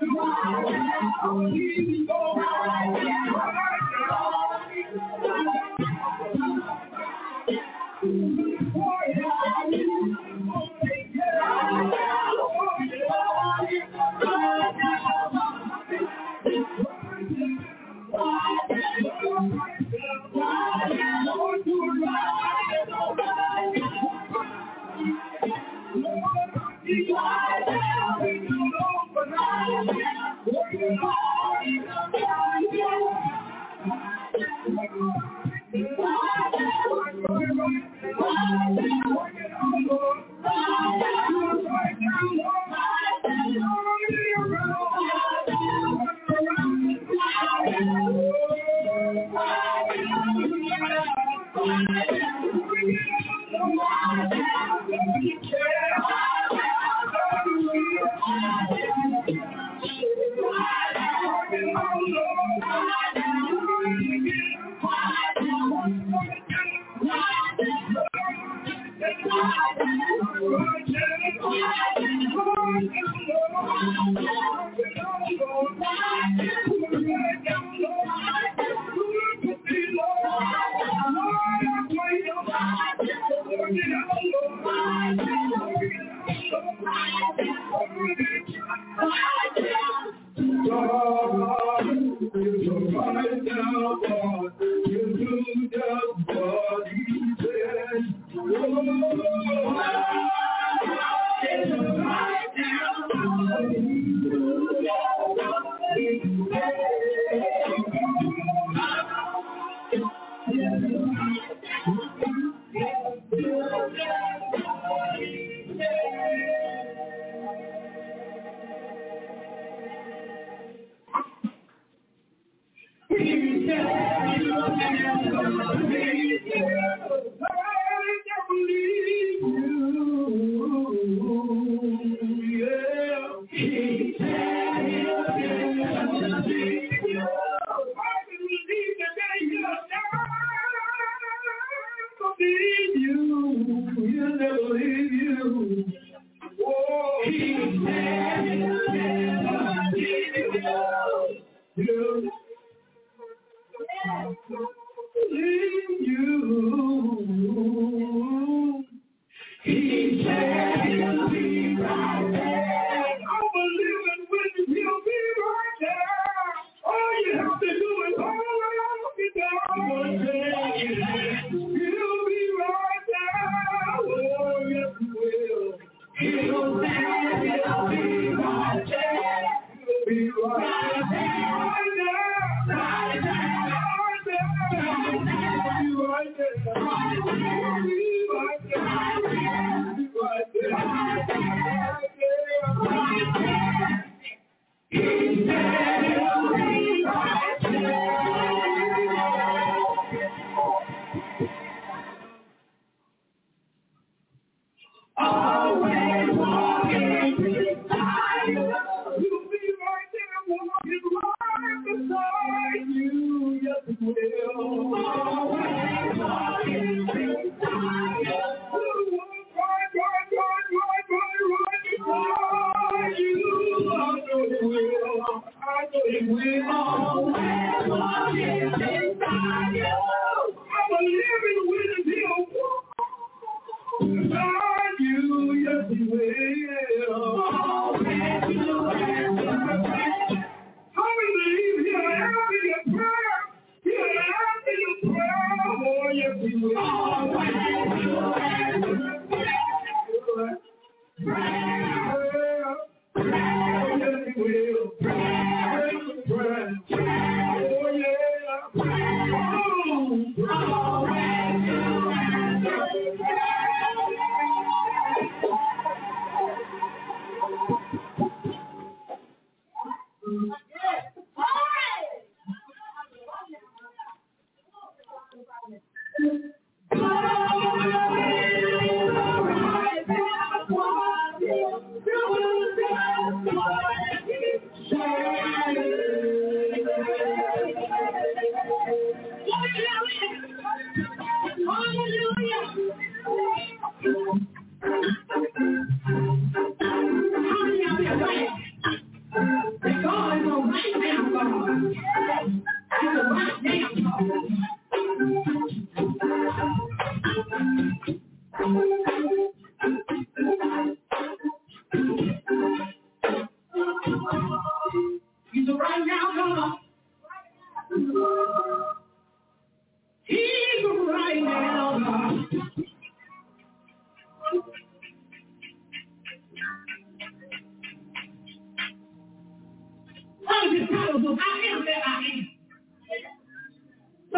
God, you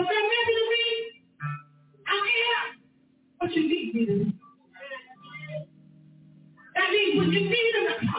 But you. I'm here. But you need me to do? That means when you need him,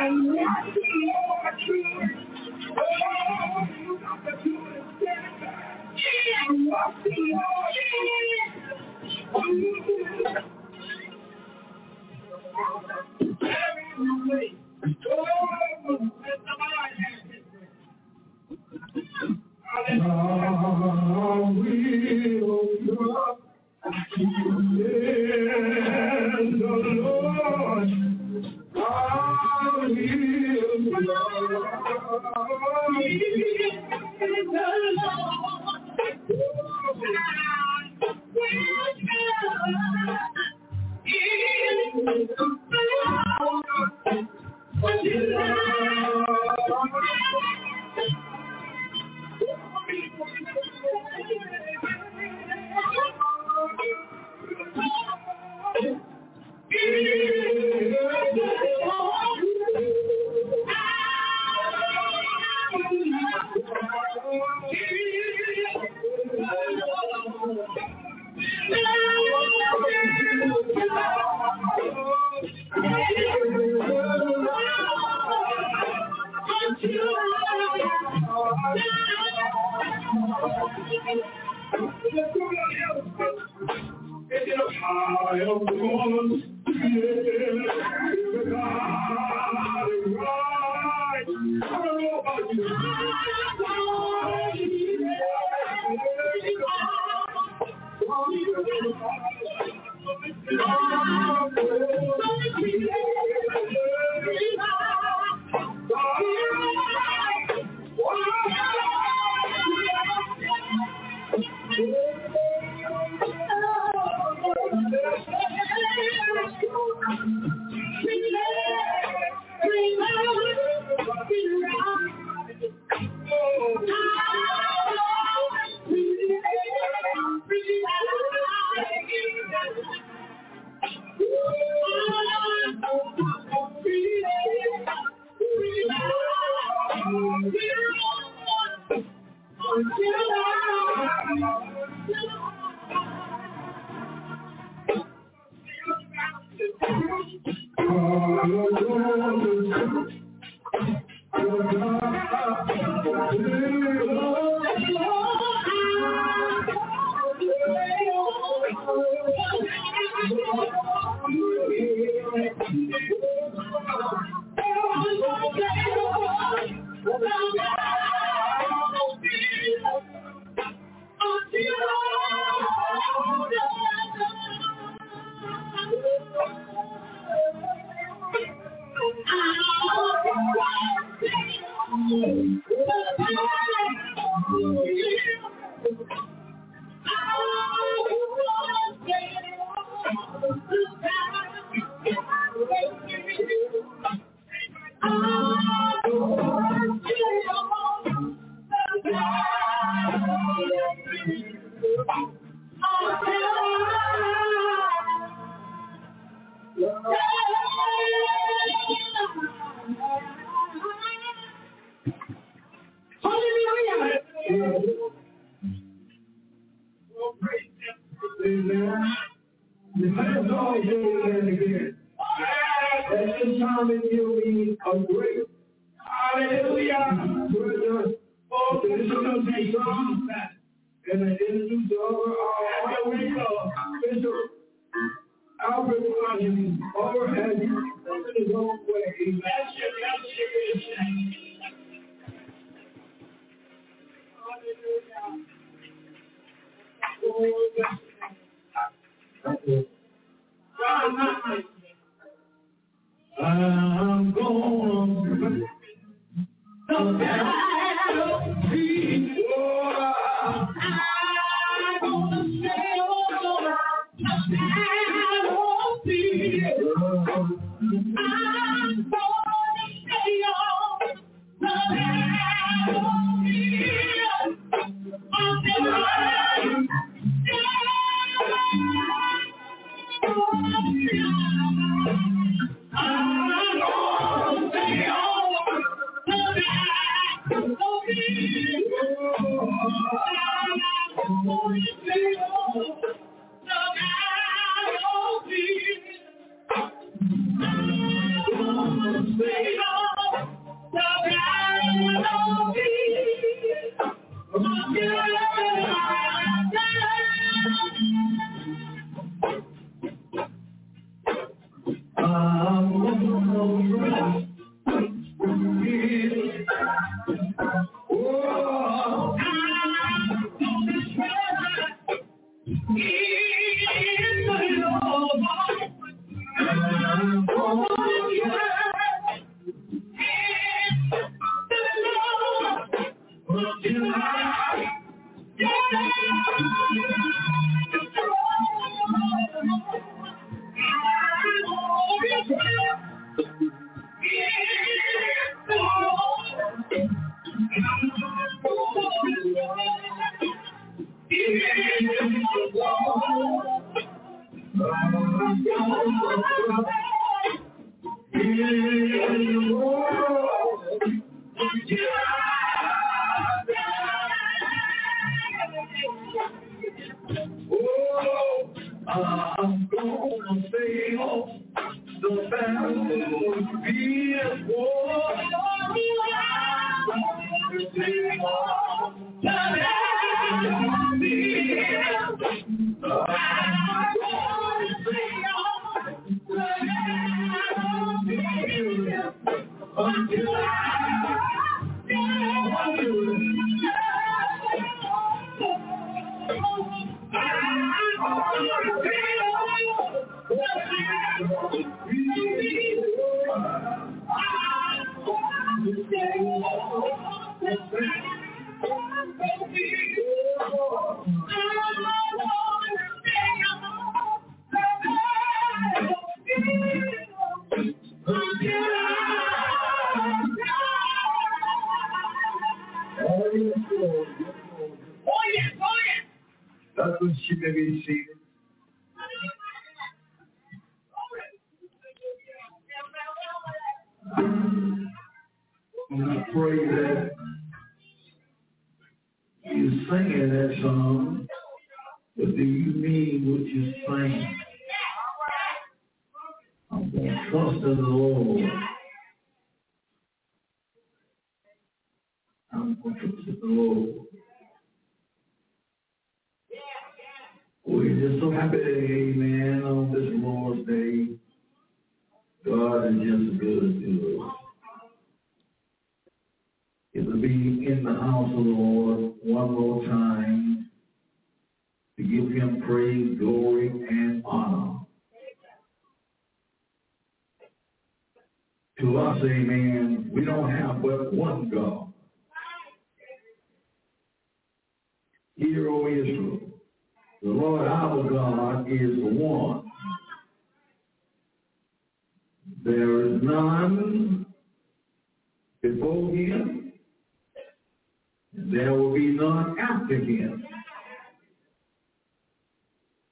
And I introduce over all the way up. Bishop There is none before him. and There will be none after him.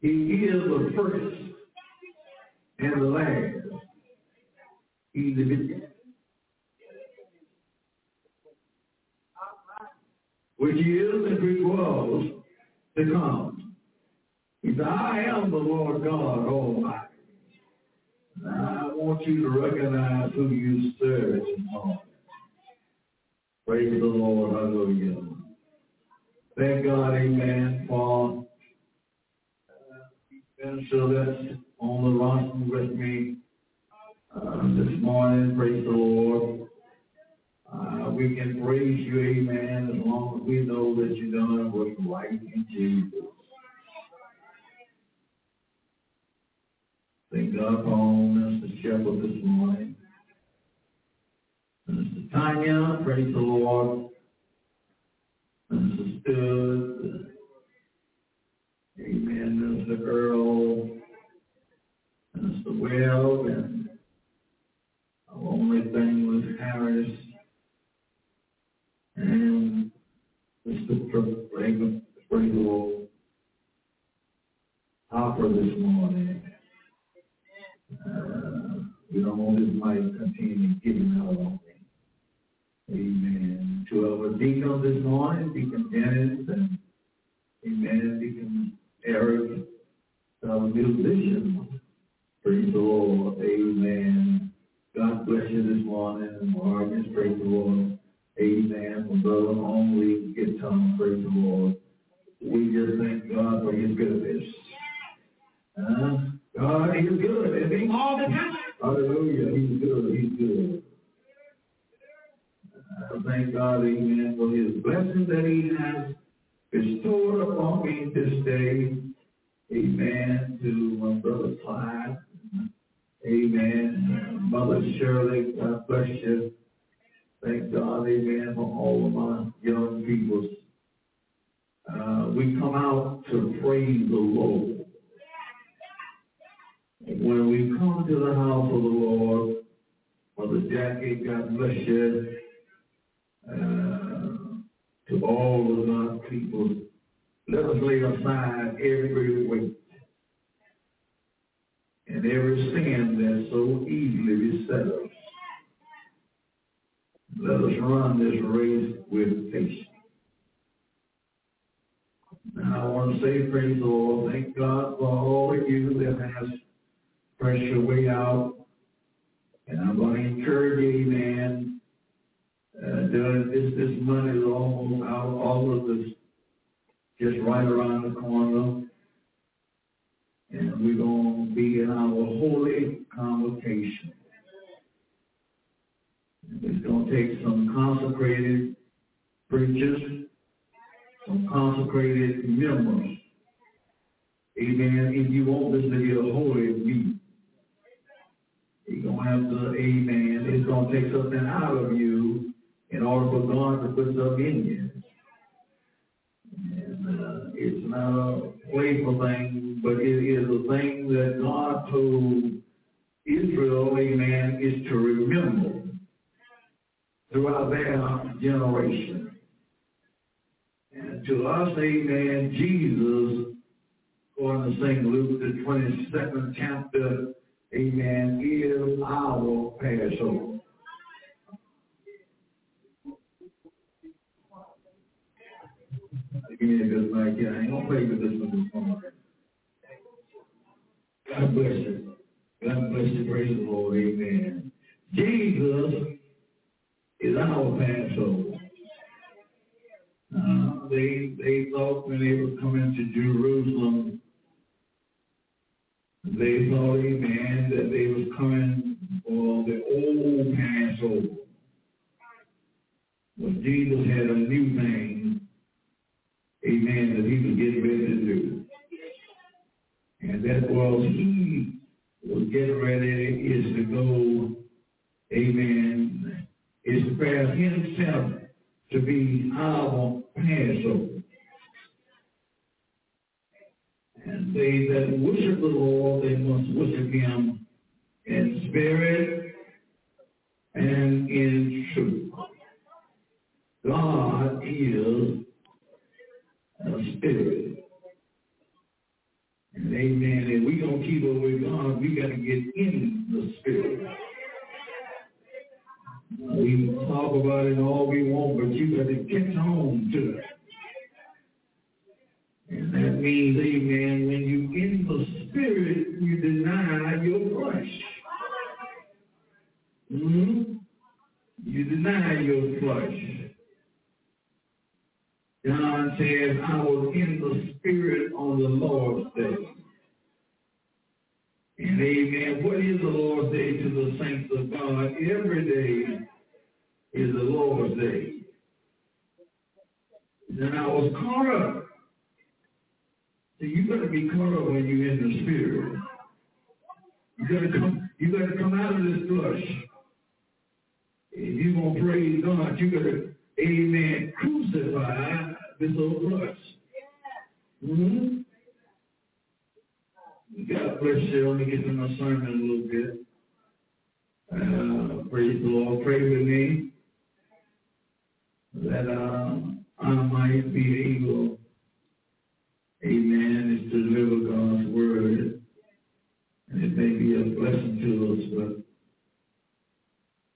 He is the first and the last. He's the beginning. Which is and which was to come. He said, I am the Lord God Almighty. Now I want you to recognize who you serve tonight. Praise the Lord. Hallelujah. Thank God, amen, for uh, been so that's on the line with me uh, this morning. Praise the Lord. Uh, we can praise you, amen, as long as we know that you're doing what's right in Jesus. Thank God for Mr. Shepherd this morning. Mr. Tanya, praise the Lord. Mr. Stood, amen, Mr. Earl, Mr. Webb, and our only thing was Harris, and Mr. Praise the Lord, Hopper this morning. We don't want this mic continue giving out on me. Amen. To our deacons this morning, Deacon Dennis and Amen, Deacon Eric, our musicians. Praise the Lord. Amen. God bless you this morning. Marcus, praise the Lord. Amen. For brother only guitar, praise the Lord. We just thank God for his goodness. Uh, God is good? All the time. Hallelujah. He's good. He's good. I thank God, amen, for his blessing that he has bestowed upon me this day. Amen. To my brother Clyde. Amen. Mother Shirley, God bless you. Thank God, amen, for all of my young people. Uh, we come out to praise the Lord. When we come to the house of the Lord, Mother Jackie, God bless you. Uh, to all of God's people, let us lay aside every weight and every sin that so easily beset us. Let us run this race with patience. Now I want to say, praise the Lord, thank God for all of you that has pressed your way out. And I'm going to encourage you, man. uh, this, this money is almost out, all of us just right around the corner. And we're going to be in our holy convocation. It's going to take some consecrated preachers, some consecrated members. Amen. If you want this to be a holy meeting, to have to, amen, it's going to take something out of you in order for God to put something in you. And uh, it's not a playful thing, but it is a thing that God told Israel, amen, is to remember throughout their generation. And to us, amen, Jesus, according to St. Luke, the 22nd chapter, amen, is our Passover. Give me a good mic. I ain't gonna play with this one this morning. God bless you. God bless you. Praise the Lord. Amen. Jesus is our Passover. Uh, they they thought when they were coming to Jerusalem, they thought, amen, that they was coming for the old Passover. But Jesus had a new thing, amen, that he was getting ready to do. And that was he was getting ready is to go, amen, is to prepare himself to be our Passover. And they that worship the Lord, they must worship him in spirit and in truth. God is a spirit. And amen. And we going to keep up with God, we got to get in the spirit. We can talk about it all we want, but you got to catch on to it. And that means, amen, when you in the spirit, you deny your flesh. hmm You deny your flesh. John says, I was in the spirit on the Lord's day. And amen. What is the Lord's Day to the saints of God? Every day is the Lord's Day. And I was caught up. So you gotta be caught up when you're in the spirit. You gotta come, you gotta come out of this flesh. If you're gonna praise God, you gotta, amen, crucify this old flesh. Mm-hmm. God bless you. Let me get to my sermon a little bit. Uh, praise the Lord. Pray with me that uh, I might be able, amen, is to deliver God's word. And it may be a blessing to us,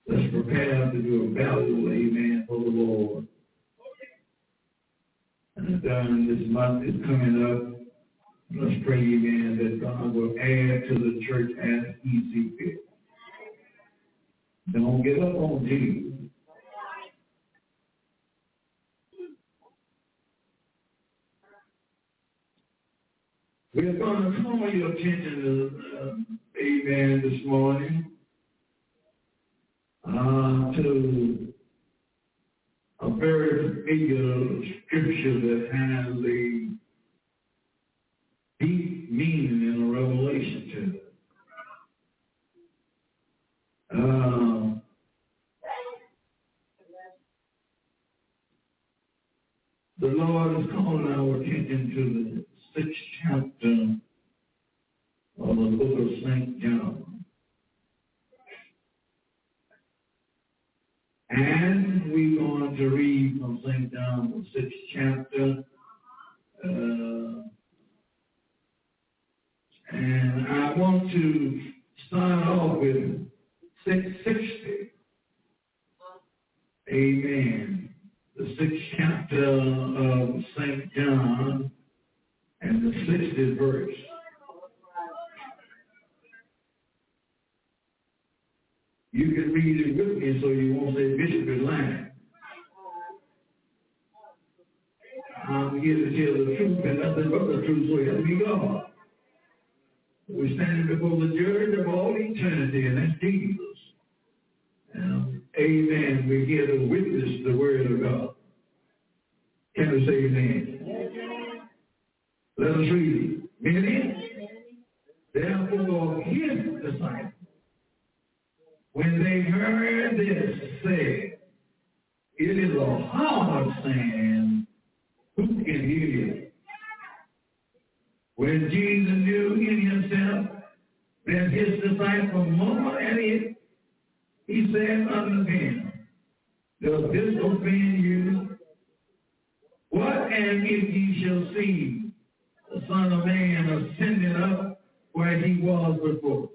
but let's prepare to do a valuable amen for the Lord. And then this month is coming up. Let's pray, amen, that God will add to the church as he sees fit. Don't get up on Jesus. We're going to call your attention to, uh, amen, this morning uh, to a very familiar scripture that has a deep meaning and a revelation to it. Uh, the Lord is calling our attention to the sixth chapter of the book of St. John. And we're going to read from St. John, the sixth chapter. Uh, and I want to start off with 660. Amen. The sixth chapter of St. John and the 60th verse. You can read it with me so you won't say Bishop is lying. I'm here to tell the truth and nothing but the truth, so help me God. We're standing before the judge of all eternity, and that's Jesus. Amen. We're here to witness the word of God. Can we say amen? Let us read it. Many, therefore, his disciples, when they heard this, said, It is a hard saying, who can hear it? When Jesus knew in himself that his disciples marveled at it, he said unto them, Does this offend you? What and if ye shall see the Son of Man ascending up where he was before?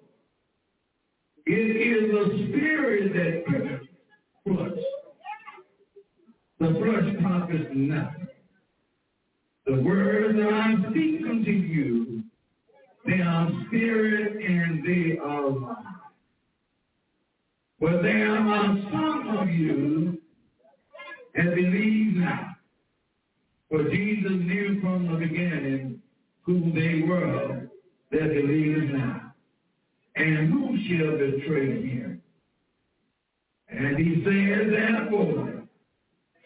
It is the spirit that quickeneth flesh. The flesh profits nothing. The words that I speak unto you, they are spirit and they are life. But there are some of you that believe not. For Jesus knew from the beginning who they were that believed not. And who shall betray him? And he said, therefore,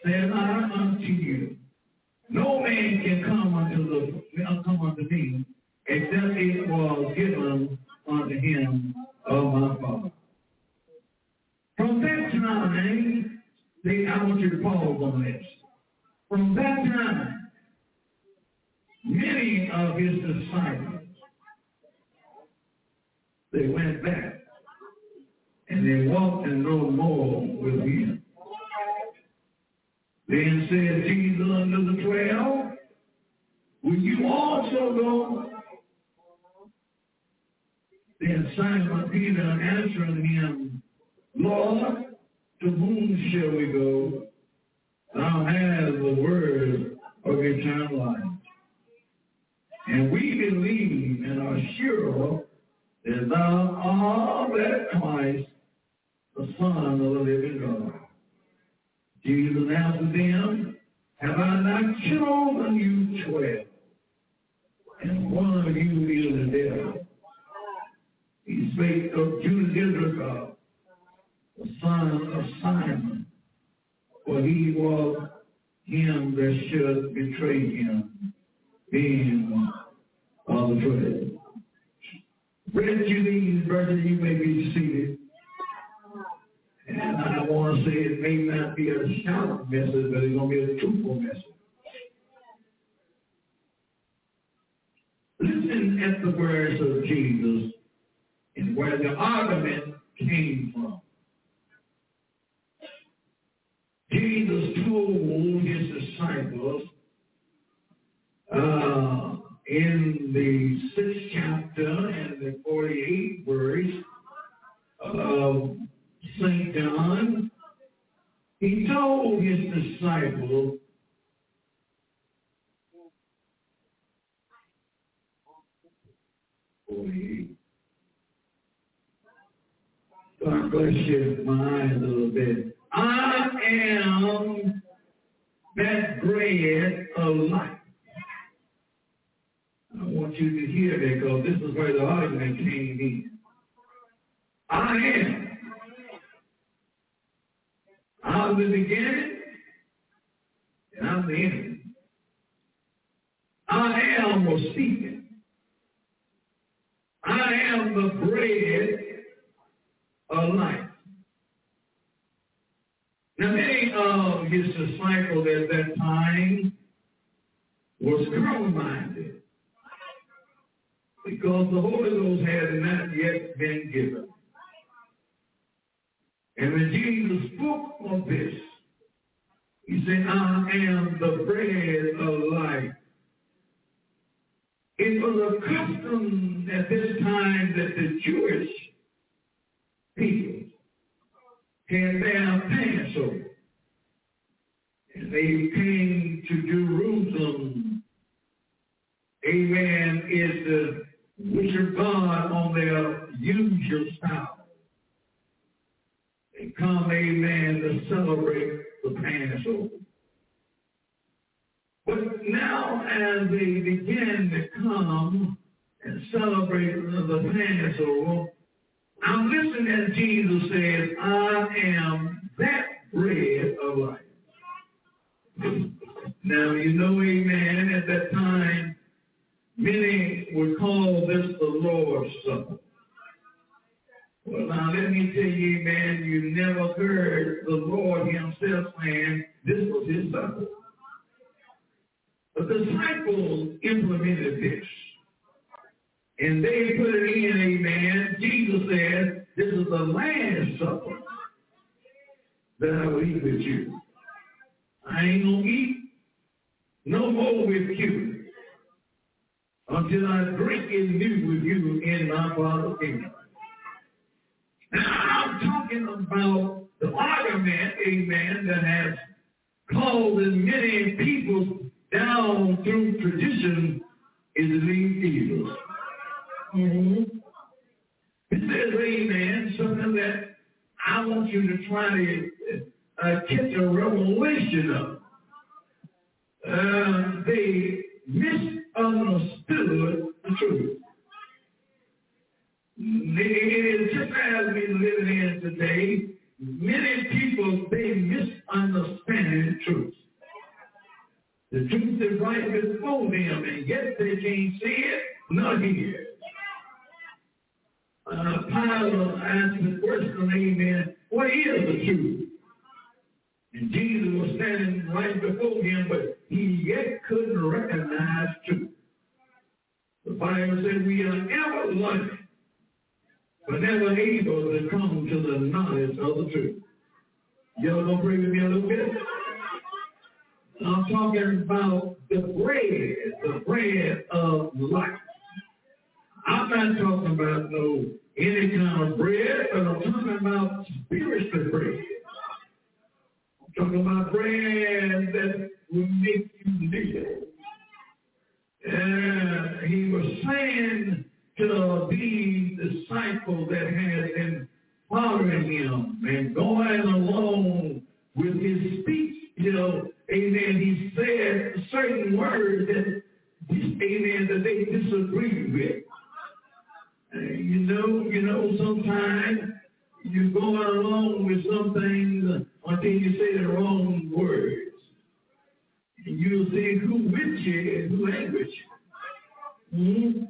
said I unto you, no man can come unto the uh, come unto me except it was given unto him of my Father. From that time, they, I want you to pause on this. From that time, many of his disciples, they went back and they walked and no more with him. Then said Jesus unto the twelve, Will you also go? Then Simon Peter answering him, Lord, to whom shall we go? Thou hast the word of eternal life. And we believe and are sure that thou art that Christ, the Son of the living God. Jesus answered them, Have I not chosen you twelve? And one of you is the devil. He spake of Judas Iscariot, the son of Simon, for he was him that should betray him, being of uh, the twelve. Read you these verses, you may be seated. And I want to say it may not be a shout message, but it's going to be a truthful message. Listen at the words of Jesus and where the argument came from. Jesus told his disciples uh, in the sixth chapter and the 48th verse of St. John, he told his disciples, God bless you, my eyes a little bit. I am that bread of life. I want you to hear that because this is where the argument came in. I am. I'm the beginning and I'm the end. I am was speaking. I am the bread of life. Now many of his disciples at that time was carnal-minded because the Holy Ghost had not yet been given. And when Jesus spoke of this, he said, I am the bread of life. It was a custom at this time that the Jewish people had their Passover. And they came to Jerusalem, amen, is to worship God on their usual style. They come, amen, to celebrate the Passover. But now as they begin to come and celebrate the Passover, I'm listening as Jesus says, I am that bread of life. Now, you know, amen, at that time, many would call this the Lord's Supper. Well, now let me tell you, man, you never heard the Lord himself saying this was his supper. The disciples implemented this. And they put it in, amen. Jesus said, this is the last supper that I will eat with you. I ain't going to eat no more with you until I drink it new with you in my Father's kingdom. Now, I'm talking about the argument, amen, that has caused many people down through tradition is these evils. Mm-hmm. It says, amen, something that I want you to try to uh, catch a revelation of. Uh, they misunderstood the truth. It is just as we live in today, many people, they misunderstand the truth. The truth is right before them, and yet they can't see it, nor hear it. Uh, Pilate asked the question, amen, what is the truth? And Jesus was standing right before him, but he yet couldn't recognize truth. The Bible said we are ever learning, but never able to come to the knowledge of the truth. Y'all gonna pray with me a little bit? I'm talking about the bread, the bread of life. I'm not talking about no any kind of bread, but I'm talking about spiritual bread. I'm talking about bread that will make you live. And he was saying to these disciples that had been following him and going along with his speech, you know, amen, he said certain words that, amen, that they disagreed with. You know, you know, sometimes you're going along with some things until you say the wrong words. You'll see who with you and who ain't with you. Mm-hmm.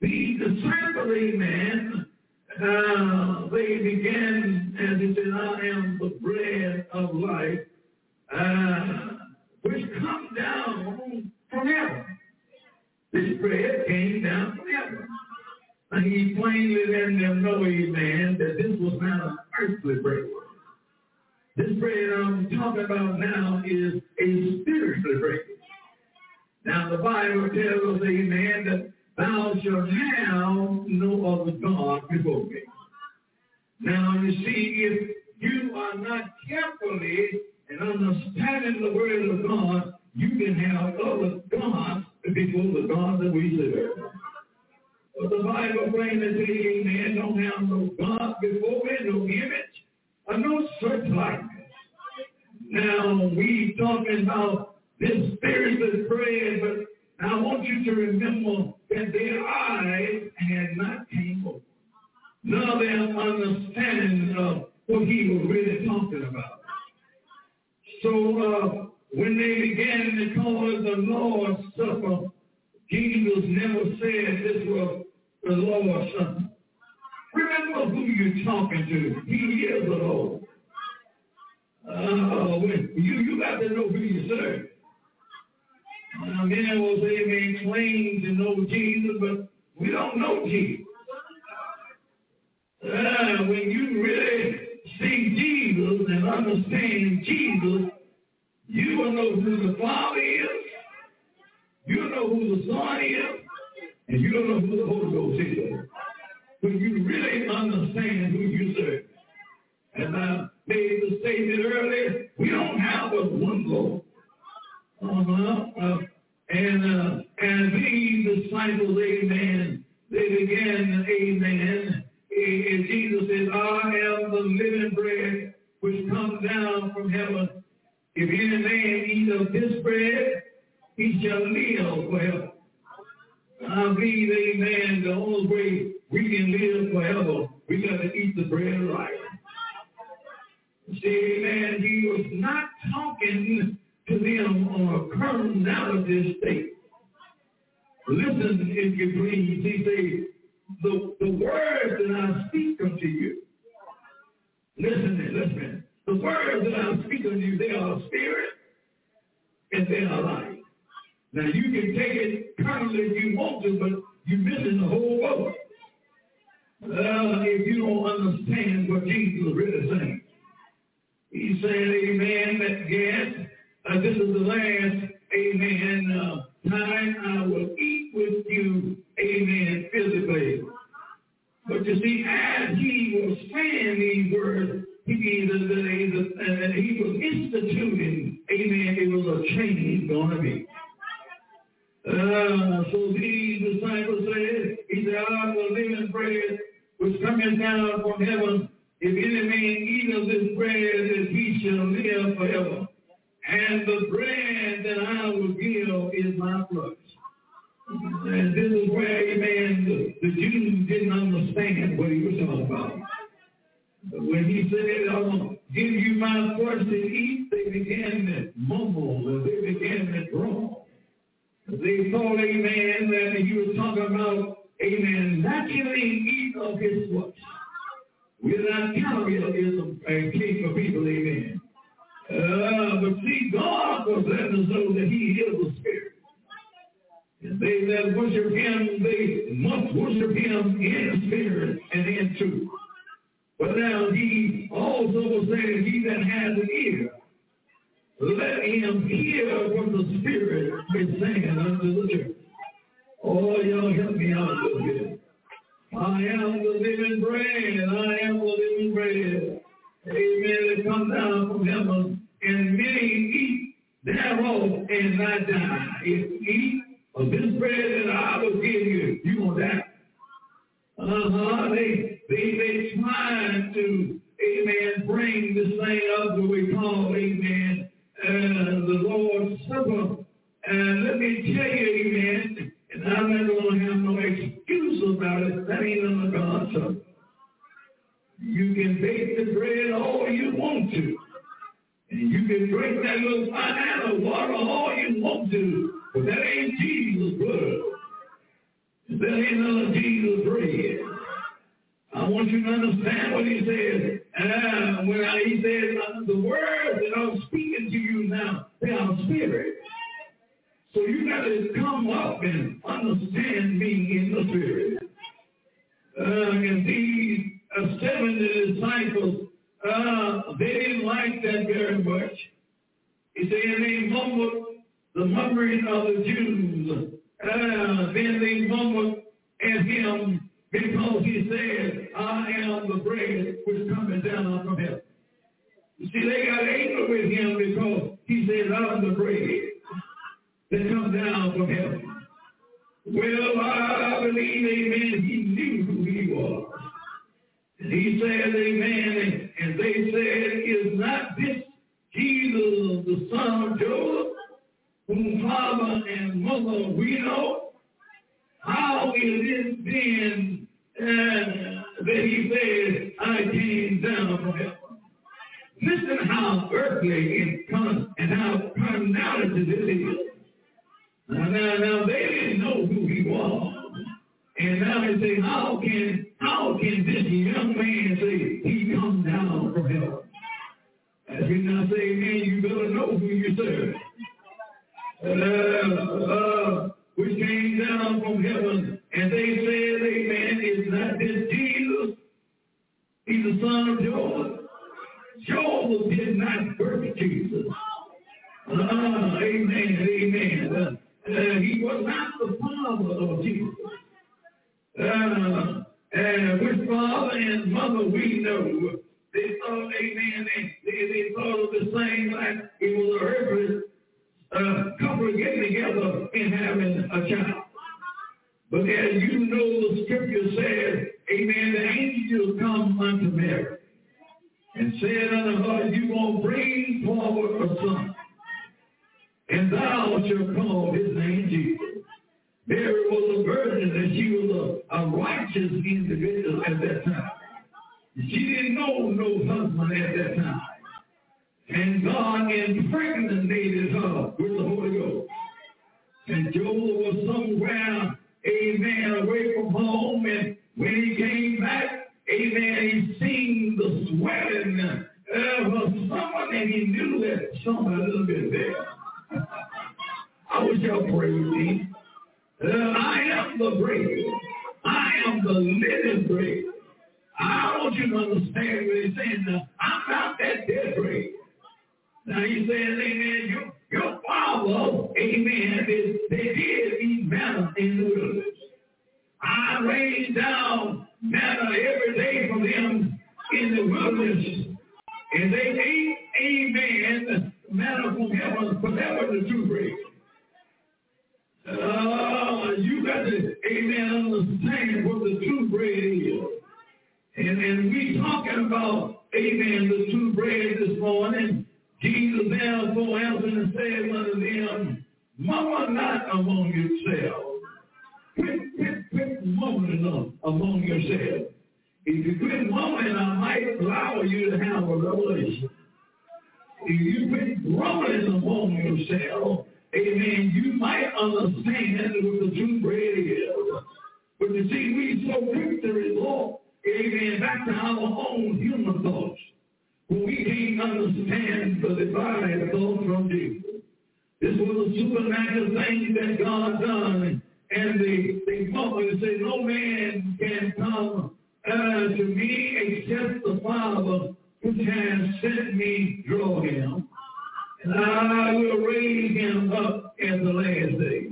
The disciple, amen, uh, they began, as he said, I am the bread of life, uh, which come down from heaven. This bread came down from heaven. And he plainly let them know, amen, that this was not an earthly bread. This bread I'm talking about now is a spiritual bread. Now the Bible tells us, amen, that thou shalt have no other God before me. Now you see, if you are not carefully and understanding the word of God, you can have other gods before the God that we serve. But the Bible plainly says, amen, don't have no God before me, no image, or no likeness. Now, we talking about this spirit spiritual bread, but I want you to remember that their eyes had not came open. Nor their understanding of what he was really talking about. So uh, when they began to call it the Lord's Supper, Jesus never said this was the Lord's Supper. Remember who you're talking to. He is the Lord. Uh, you, you got to know who you serve. Now, many will say they claim to know Jesus, but we don't know Jesus. Uh, when you really see Jesus and understand Jesus, you will know who the Father is, you know who the Son is, and you don't know who the Holy Ghost is. When you really understand who you serve. And I made the statement earlier, we don't have but one Lord. Uh-huh. Uh, and uh, and these disciples, amen, they began, amen, and Jesus said, I am the living bread which comes down from heaven. If any man eat of this bread, he shall live forever. I believe, amen, the only way we can live forever, we got to eat the bread of life. See, man, he was not talking to them on a carnality state. Listen, if you please, he said, the, the words that I speak unto you, listen, listen, the words that I speak unto you, they are spirit and they are life. Now you can take it carnally if you want to, but you're missing the whole boat. Uh, if you don't understand what Jesus really saying. He said, amen, that yes, uh, this is the last, amen, uh, time I will eat with you, amen, physically. But you see, as he was saying these words, he, he was instituting, amen, it was a change going to be. Uh, so these disciples said, he said, I am the living bread which cometh down from heaven. If any man eat of this bread, that he shall live forever. And the bread that I will give is my flesh. And this is where, amen, the, the Jews didn't understand what he was talking about. When he said, to give you my flesh to eat, they began to mumble, and they began to groan. Thought, amen, that he was talking about, amen, naturally eat of his flesh. Without cannibalism and king for people, amen. Uh, but see, God was letting us know that he is the spirit. And they that worship him, they must worship him in spirit and in truth. But now he also was saying, he that has an ear, let him hear what the Spirit is saying unto the church. Oh, y'all help me out a little bit. I am the living bread. I am the living bread. Amen. It comes down from heaven, and many eat thereof and not die. If you eat of this bread that I will give you, you will die. Uh-huh. They, they, they trying to, amen, bring this thing up that we call, amen, and the Lord's Supper. And let me tell you, amen, and I'm not going to have no excuse about it. That ain't no God's Supper. You can bake the bread all you want to. And you can drink that little banana water all you want to. But that ain't Jesus' word. That ain't under Jesus' bread. I want you to understand what he says. Uh, when he says, the words that I'm speaking to you now, they are spirit. So you got to come up and understand me in the spirit. Uh, and these uh, 70 disciples, uh, they didn't like that very much. He said, they mumbled the murmuring of the Jews. Uh, then they mumbled at him because he said, I am the bread which cometh down from heaven. You see, they got angry with him because he said, I'm the bread that comes down from heaven. Well, I believe, amen, he knew who he was. And he said, amen, and they said, is not this Jesus, the son of Joseph, whom father and mother we know? How is it then uh, that he says, I came down from heaven? Listen how earthly it comes and how carnality this is. Now, now, now, they didn't know who he was. And now they say, how can, how can this young man say he come down from heaven? As we now say, man, you better know who you serve. Uh, uh, which came down from heaven, and they He's the son of Joseph. Joseph did not birth Jesus. Uh, amen, amen. Uh, uh, he was not the father of Jesus. Uh, and which father and mother we know. They thought, amen, they, they, they thought of the same like it was a earthly uh, couple getting together and having a child. But as you know, the scripture says, amen, the angel come unto Mary and said unto her, you to bring forward a son, and thou shalt call his name Jesus. Mary was a virgin and she was a, a righteous individual at that time. She didn't know no husband at that time. And God impregnated her with the Holy Ghost. And Joseph was somewhere, amen, away from home. And when he came back, amen, he seen the sweating of someone and he knew that somebody a little bit there. I wish y'all pray me. Uh, I am the bread. I am the living bread. I want you to understand what he's saying now. I'm not that dead bread. Now he says, amen, your, your father, amen, they, they did eat manna in the wilderness. I rained down manna every day for them in the wilderness. And they ate, amen, manna from heaven, but that was the true bread. Uh, you got to, amen, understand what the true bread is. And, and we talking about, amen, the true bread this morning. Jesus therefore answered and said unto them, Murmur not among yourselves. Quit, quit among yourselves. If you quit mumbling, I might allow you to have a revelation. If you quit grumbling among yourselves, amen, you might understand what the true bread is. But you see, we so quick to resort, amen, back to our own human thoughts. When we can't understand the divine thought from Jesus. This was a supernatural thing that God done. And they, they come and say, no man can come uh, to me except the Father which has sent me draw him. And I will raise him up in the last day.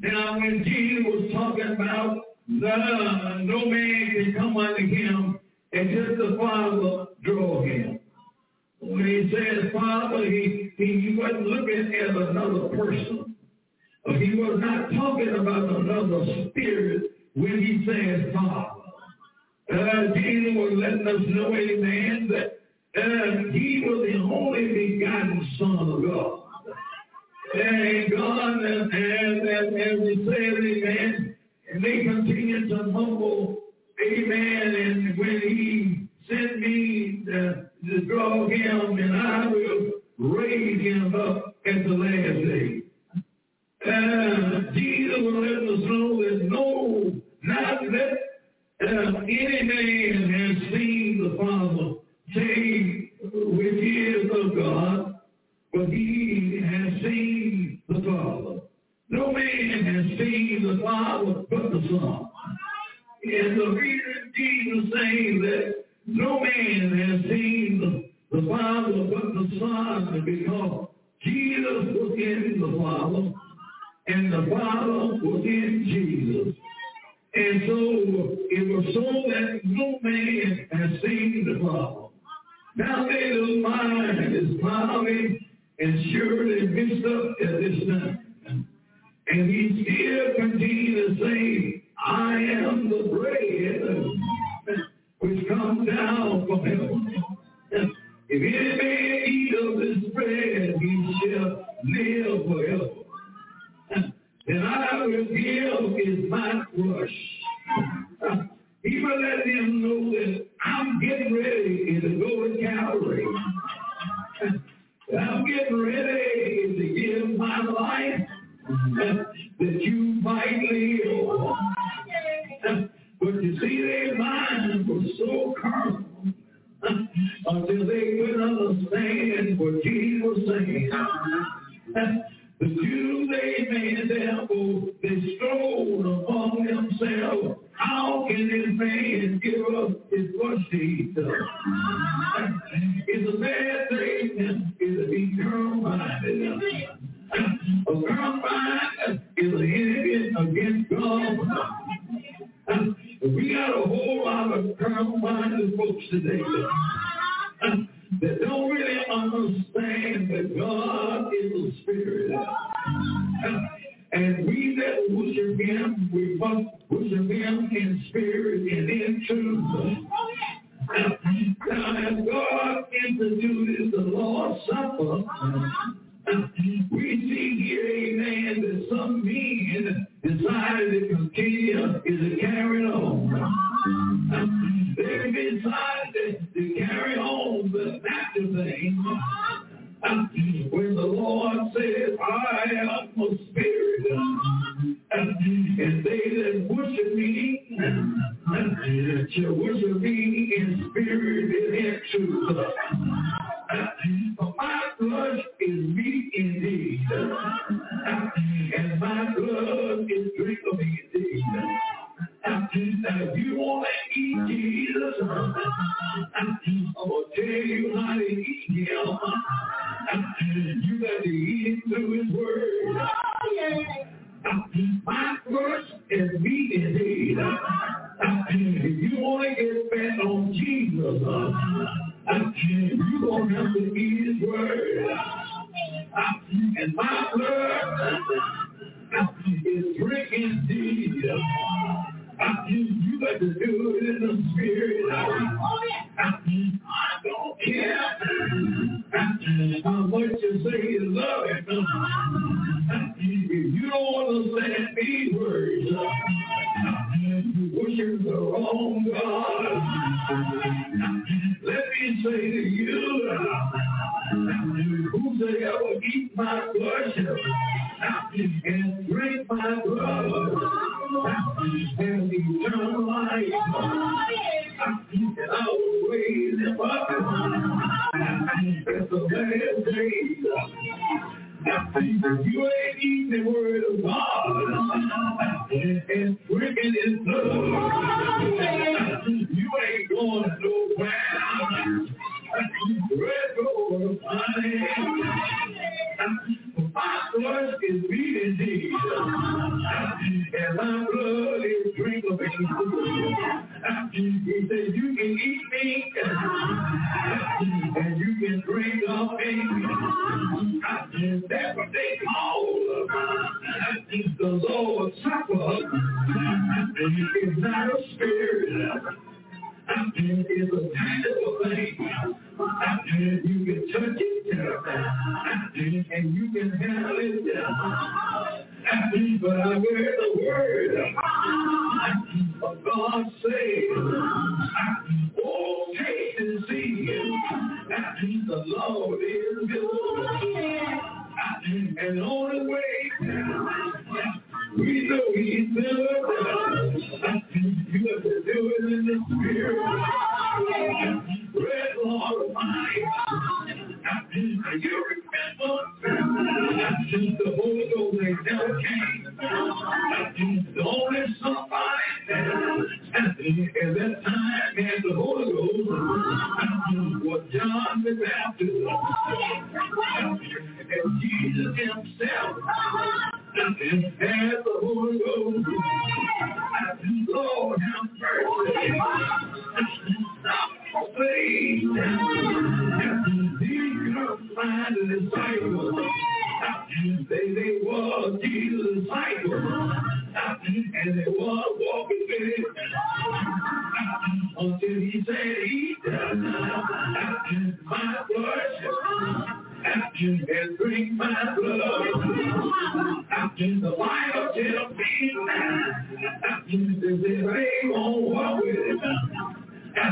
Now, when Jesus was talking about no, no man can come unto him except the Father draw him. When he said Father, he, he, he wasn't looking at another person. He was not talking about another spirit when he said Father. Uh, Jesus was letting us know, amen, that uh, he was the only begotten Son of God. And God, and, and, and, and we said, amen, and they continue to mumble, amen, and when he sent me to, to draw him, and I will and Jesus will know that no, not that any man has seen the Father, save which is of God, but he has seen the Father. No man has seen the Father but the Son. And the Jesus saying that no man has seen the Father but the Son because Jesus was in the Father and the Father was in Jesus. And so it was so that no man has seen the Father. Now their mind is cloudy and surely mixed up at this time. And he still continues to say, I am the bread which comes down from heaven. If any man eat of this bread, he shall live Will give is my flesh. Even let know that I'm getting ready to go to Calvary. I'm getting ready to give my life that you might live. But you see, their minds were so carnal until they could understand what Jesus was. The Jews, they made therefore, they strove among themselves. How can this man give up his eat? It's a bad thing to be carnal-minded. A carnal-mind is an enemy against God. We got a whole lot of carnal-minded folks today that don't really understand that God is a spirit. And we that worship him, we must worship him in spirit and in truth. Now, as God introduces the Lord's Supper, we see And on the way we know he's good,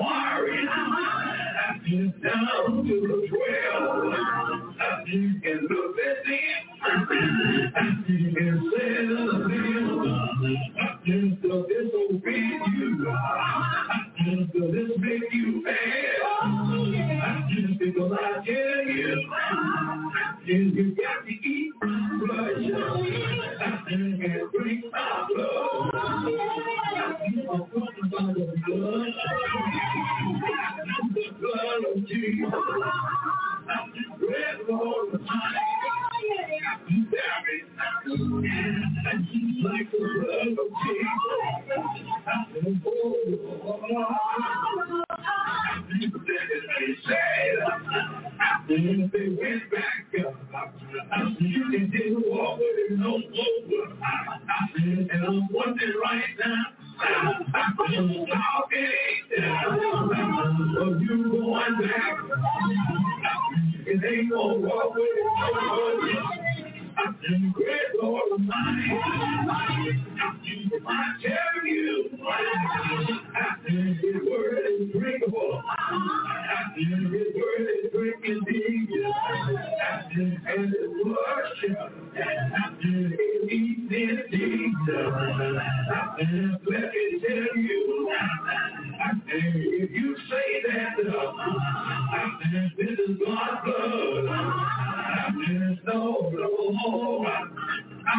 Jesus was inquiring down to the twelve looked at them and said unto them, does this offend you? Does this make you mad? Because I tell you, you got to eat my flesh and drink my blood. I'm talking about the blood, the blood of Jesus. Red all the time. Like the blood of Jesus. Back. You didn't walk with him no more. I'm wondering right now, how can Are you going Great Lord of mine, I tell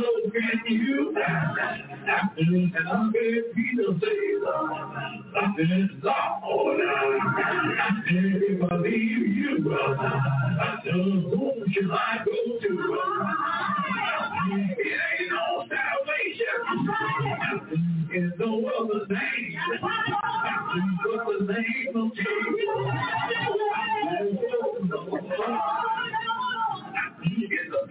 visible can you. and I'm very Peter says Lord if I leave you to it ain't salvation in no other name but the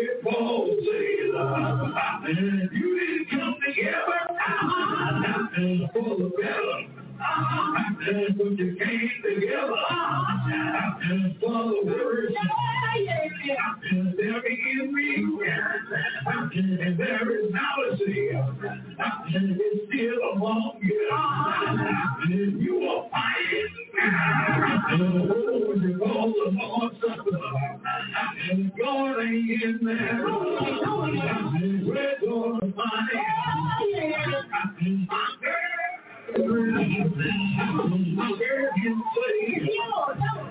Paul says, you didn't come together ah, for the better. But you came together for the words. There is me, and there is jealousy. It's still among you. You are fighting. The Lord and God ain't in there. We're going to find you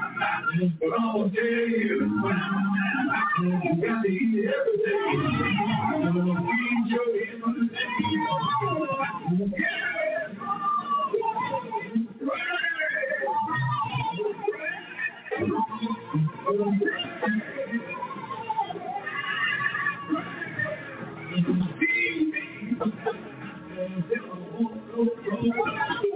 Feed. And pray. Let him Yes, my Lord. Every day, day, he of his grace. Oh,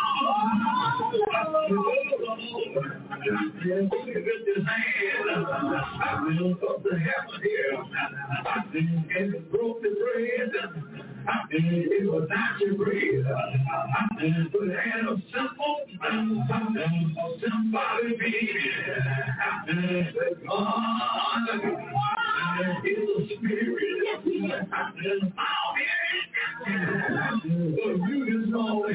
But you just know.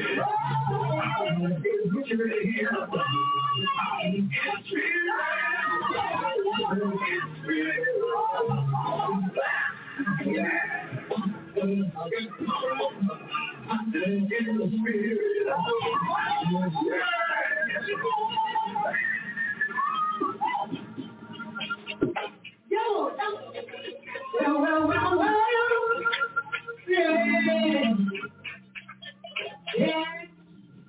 Yeah,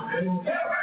never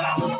Thank you.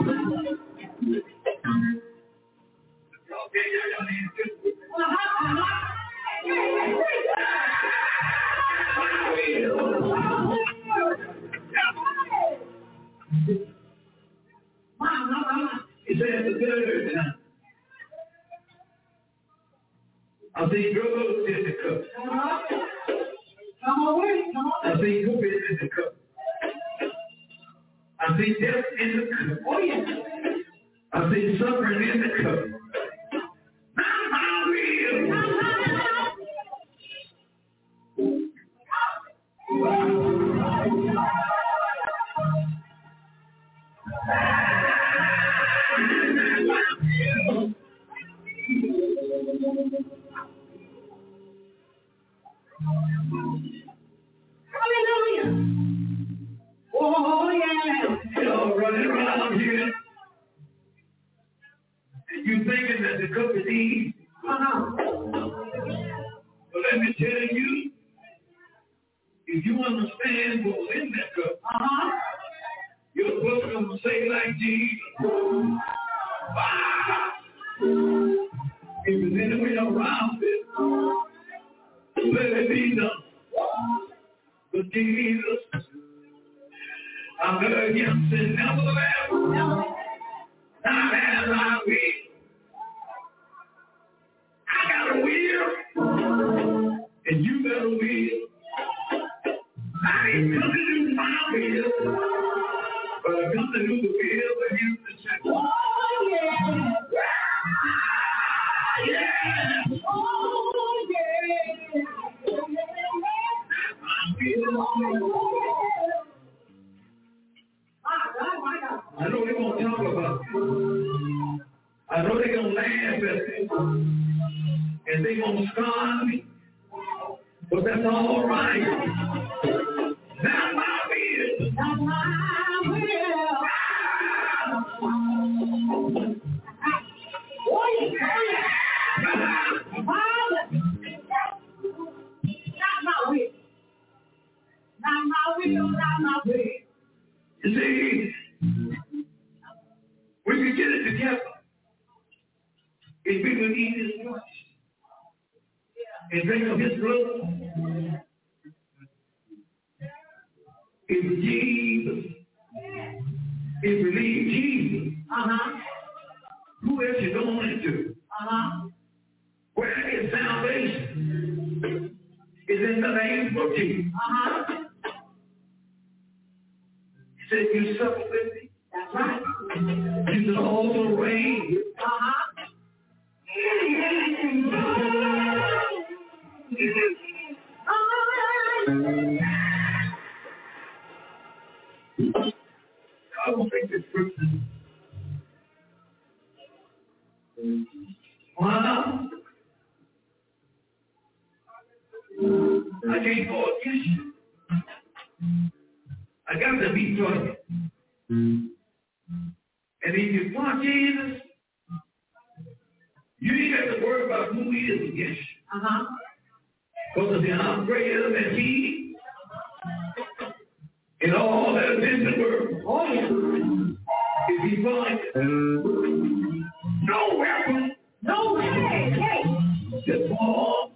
Who else you going to? Uh-huh. Where is salvation? Is in the name of Jesus. Uh-huh. He said, you suffer with me. That's right. You can also reign. Uh-huh. I don't think it's scripture. Why? I can't go against you. I got for. And if you want Jesus, you ain't to worry about who he is. Uh-huh. Because if I'm greater than he in all that is in the world. If he finds no weapon, no way, hey, just fall.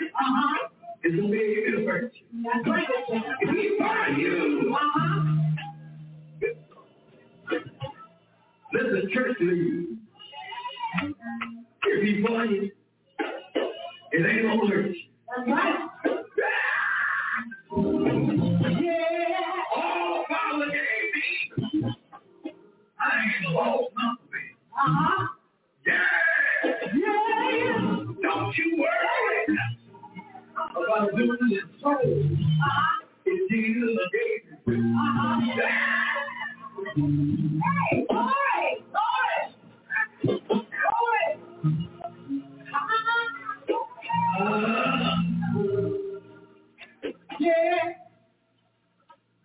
Uh-huh. Able to hurt you. That's right. If he find you, uh-huh. The church leave. If he find you, it ain't hurt you. That's right. Yeah. Don't you worry about doing this soul. If Jesus. Uh-huh. Hey, glory, glory. Glory. Uh, yeah.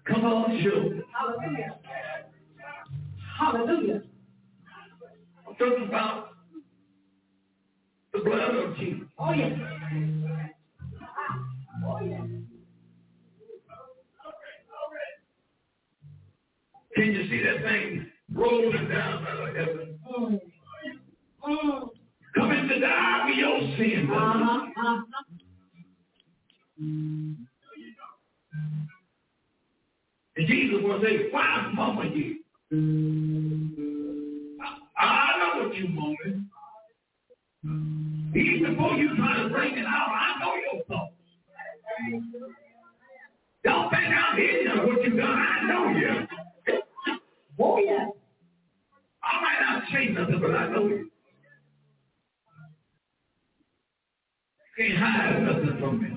Come on, show. Hallelujah. Hallelujah. Talking about the blood of Jesus. Oh, yes. Oh, yes. Can you see that thing rolling down out of heaven? Mm. Mm. Coming to die for your sin. Uh-huh. Uh-huh. And Jesus will say, why mama you? I, I know what you mumbling. Even before you try to bring it out, I know your thoughts. Don't think I'm ignorant what you've done. I know you. Oh, yeah. I might not say nothing, but I know you. can't hide nothing from me.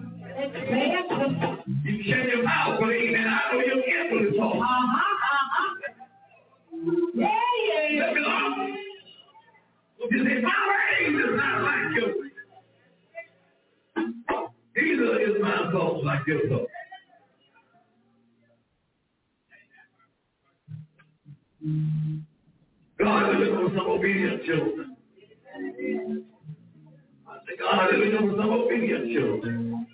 You can shut your mouth, but amen. I know able to talk. Uh-huh, uh-huh. Yeah, yeah. Let me know. You souls like your soul. God is looking for some obedient children. I said, God is looking for some obedient children.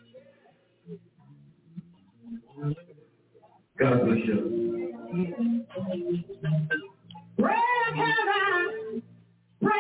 God bless you. Pray, Pray,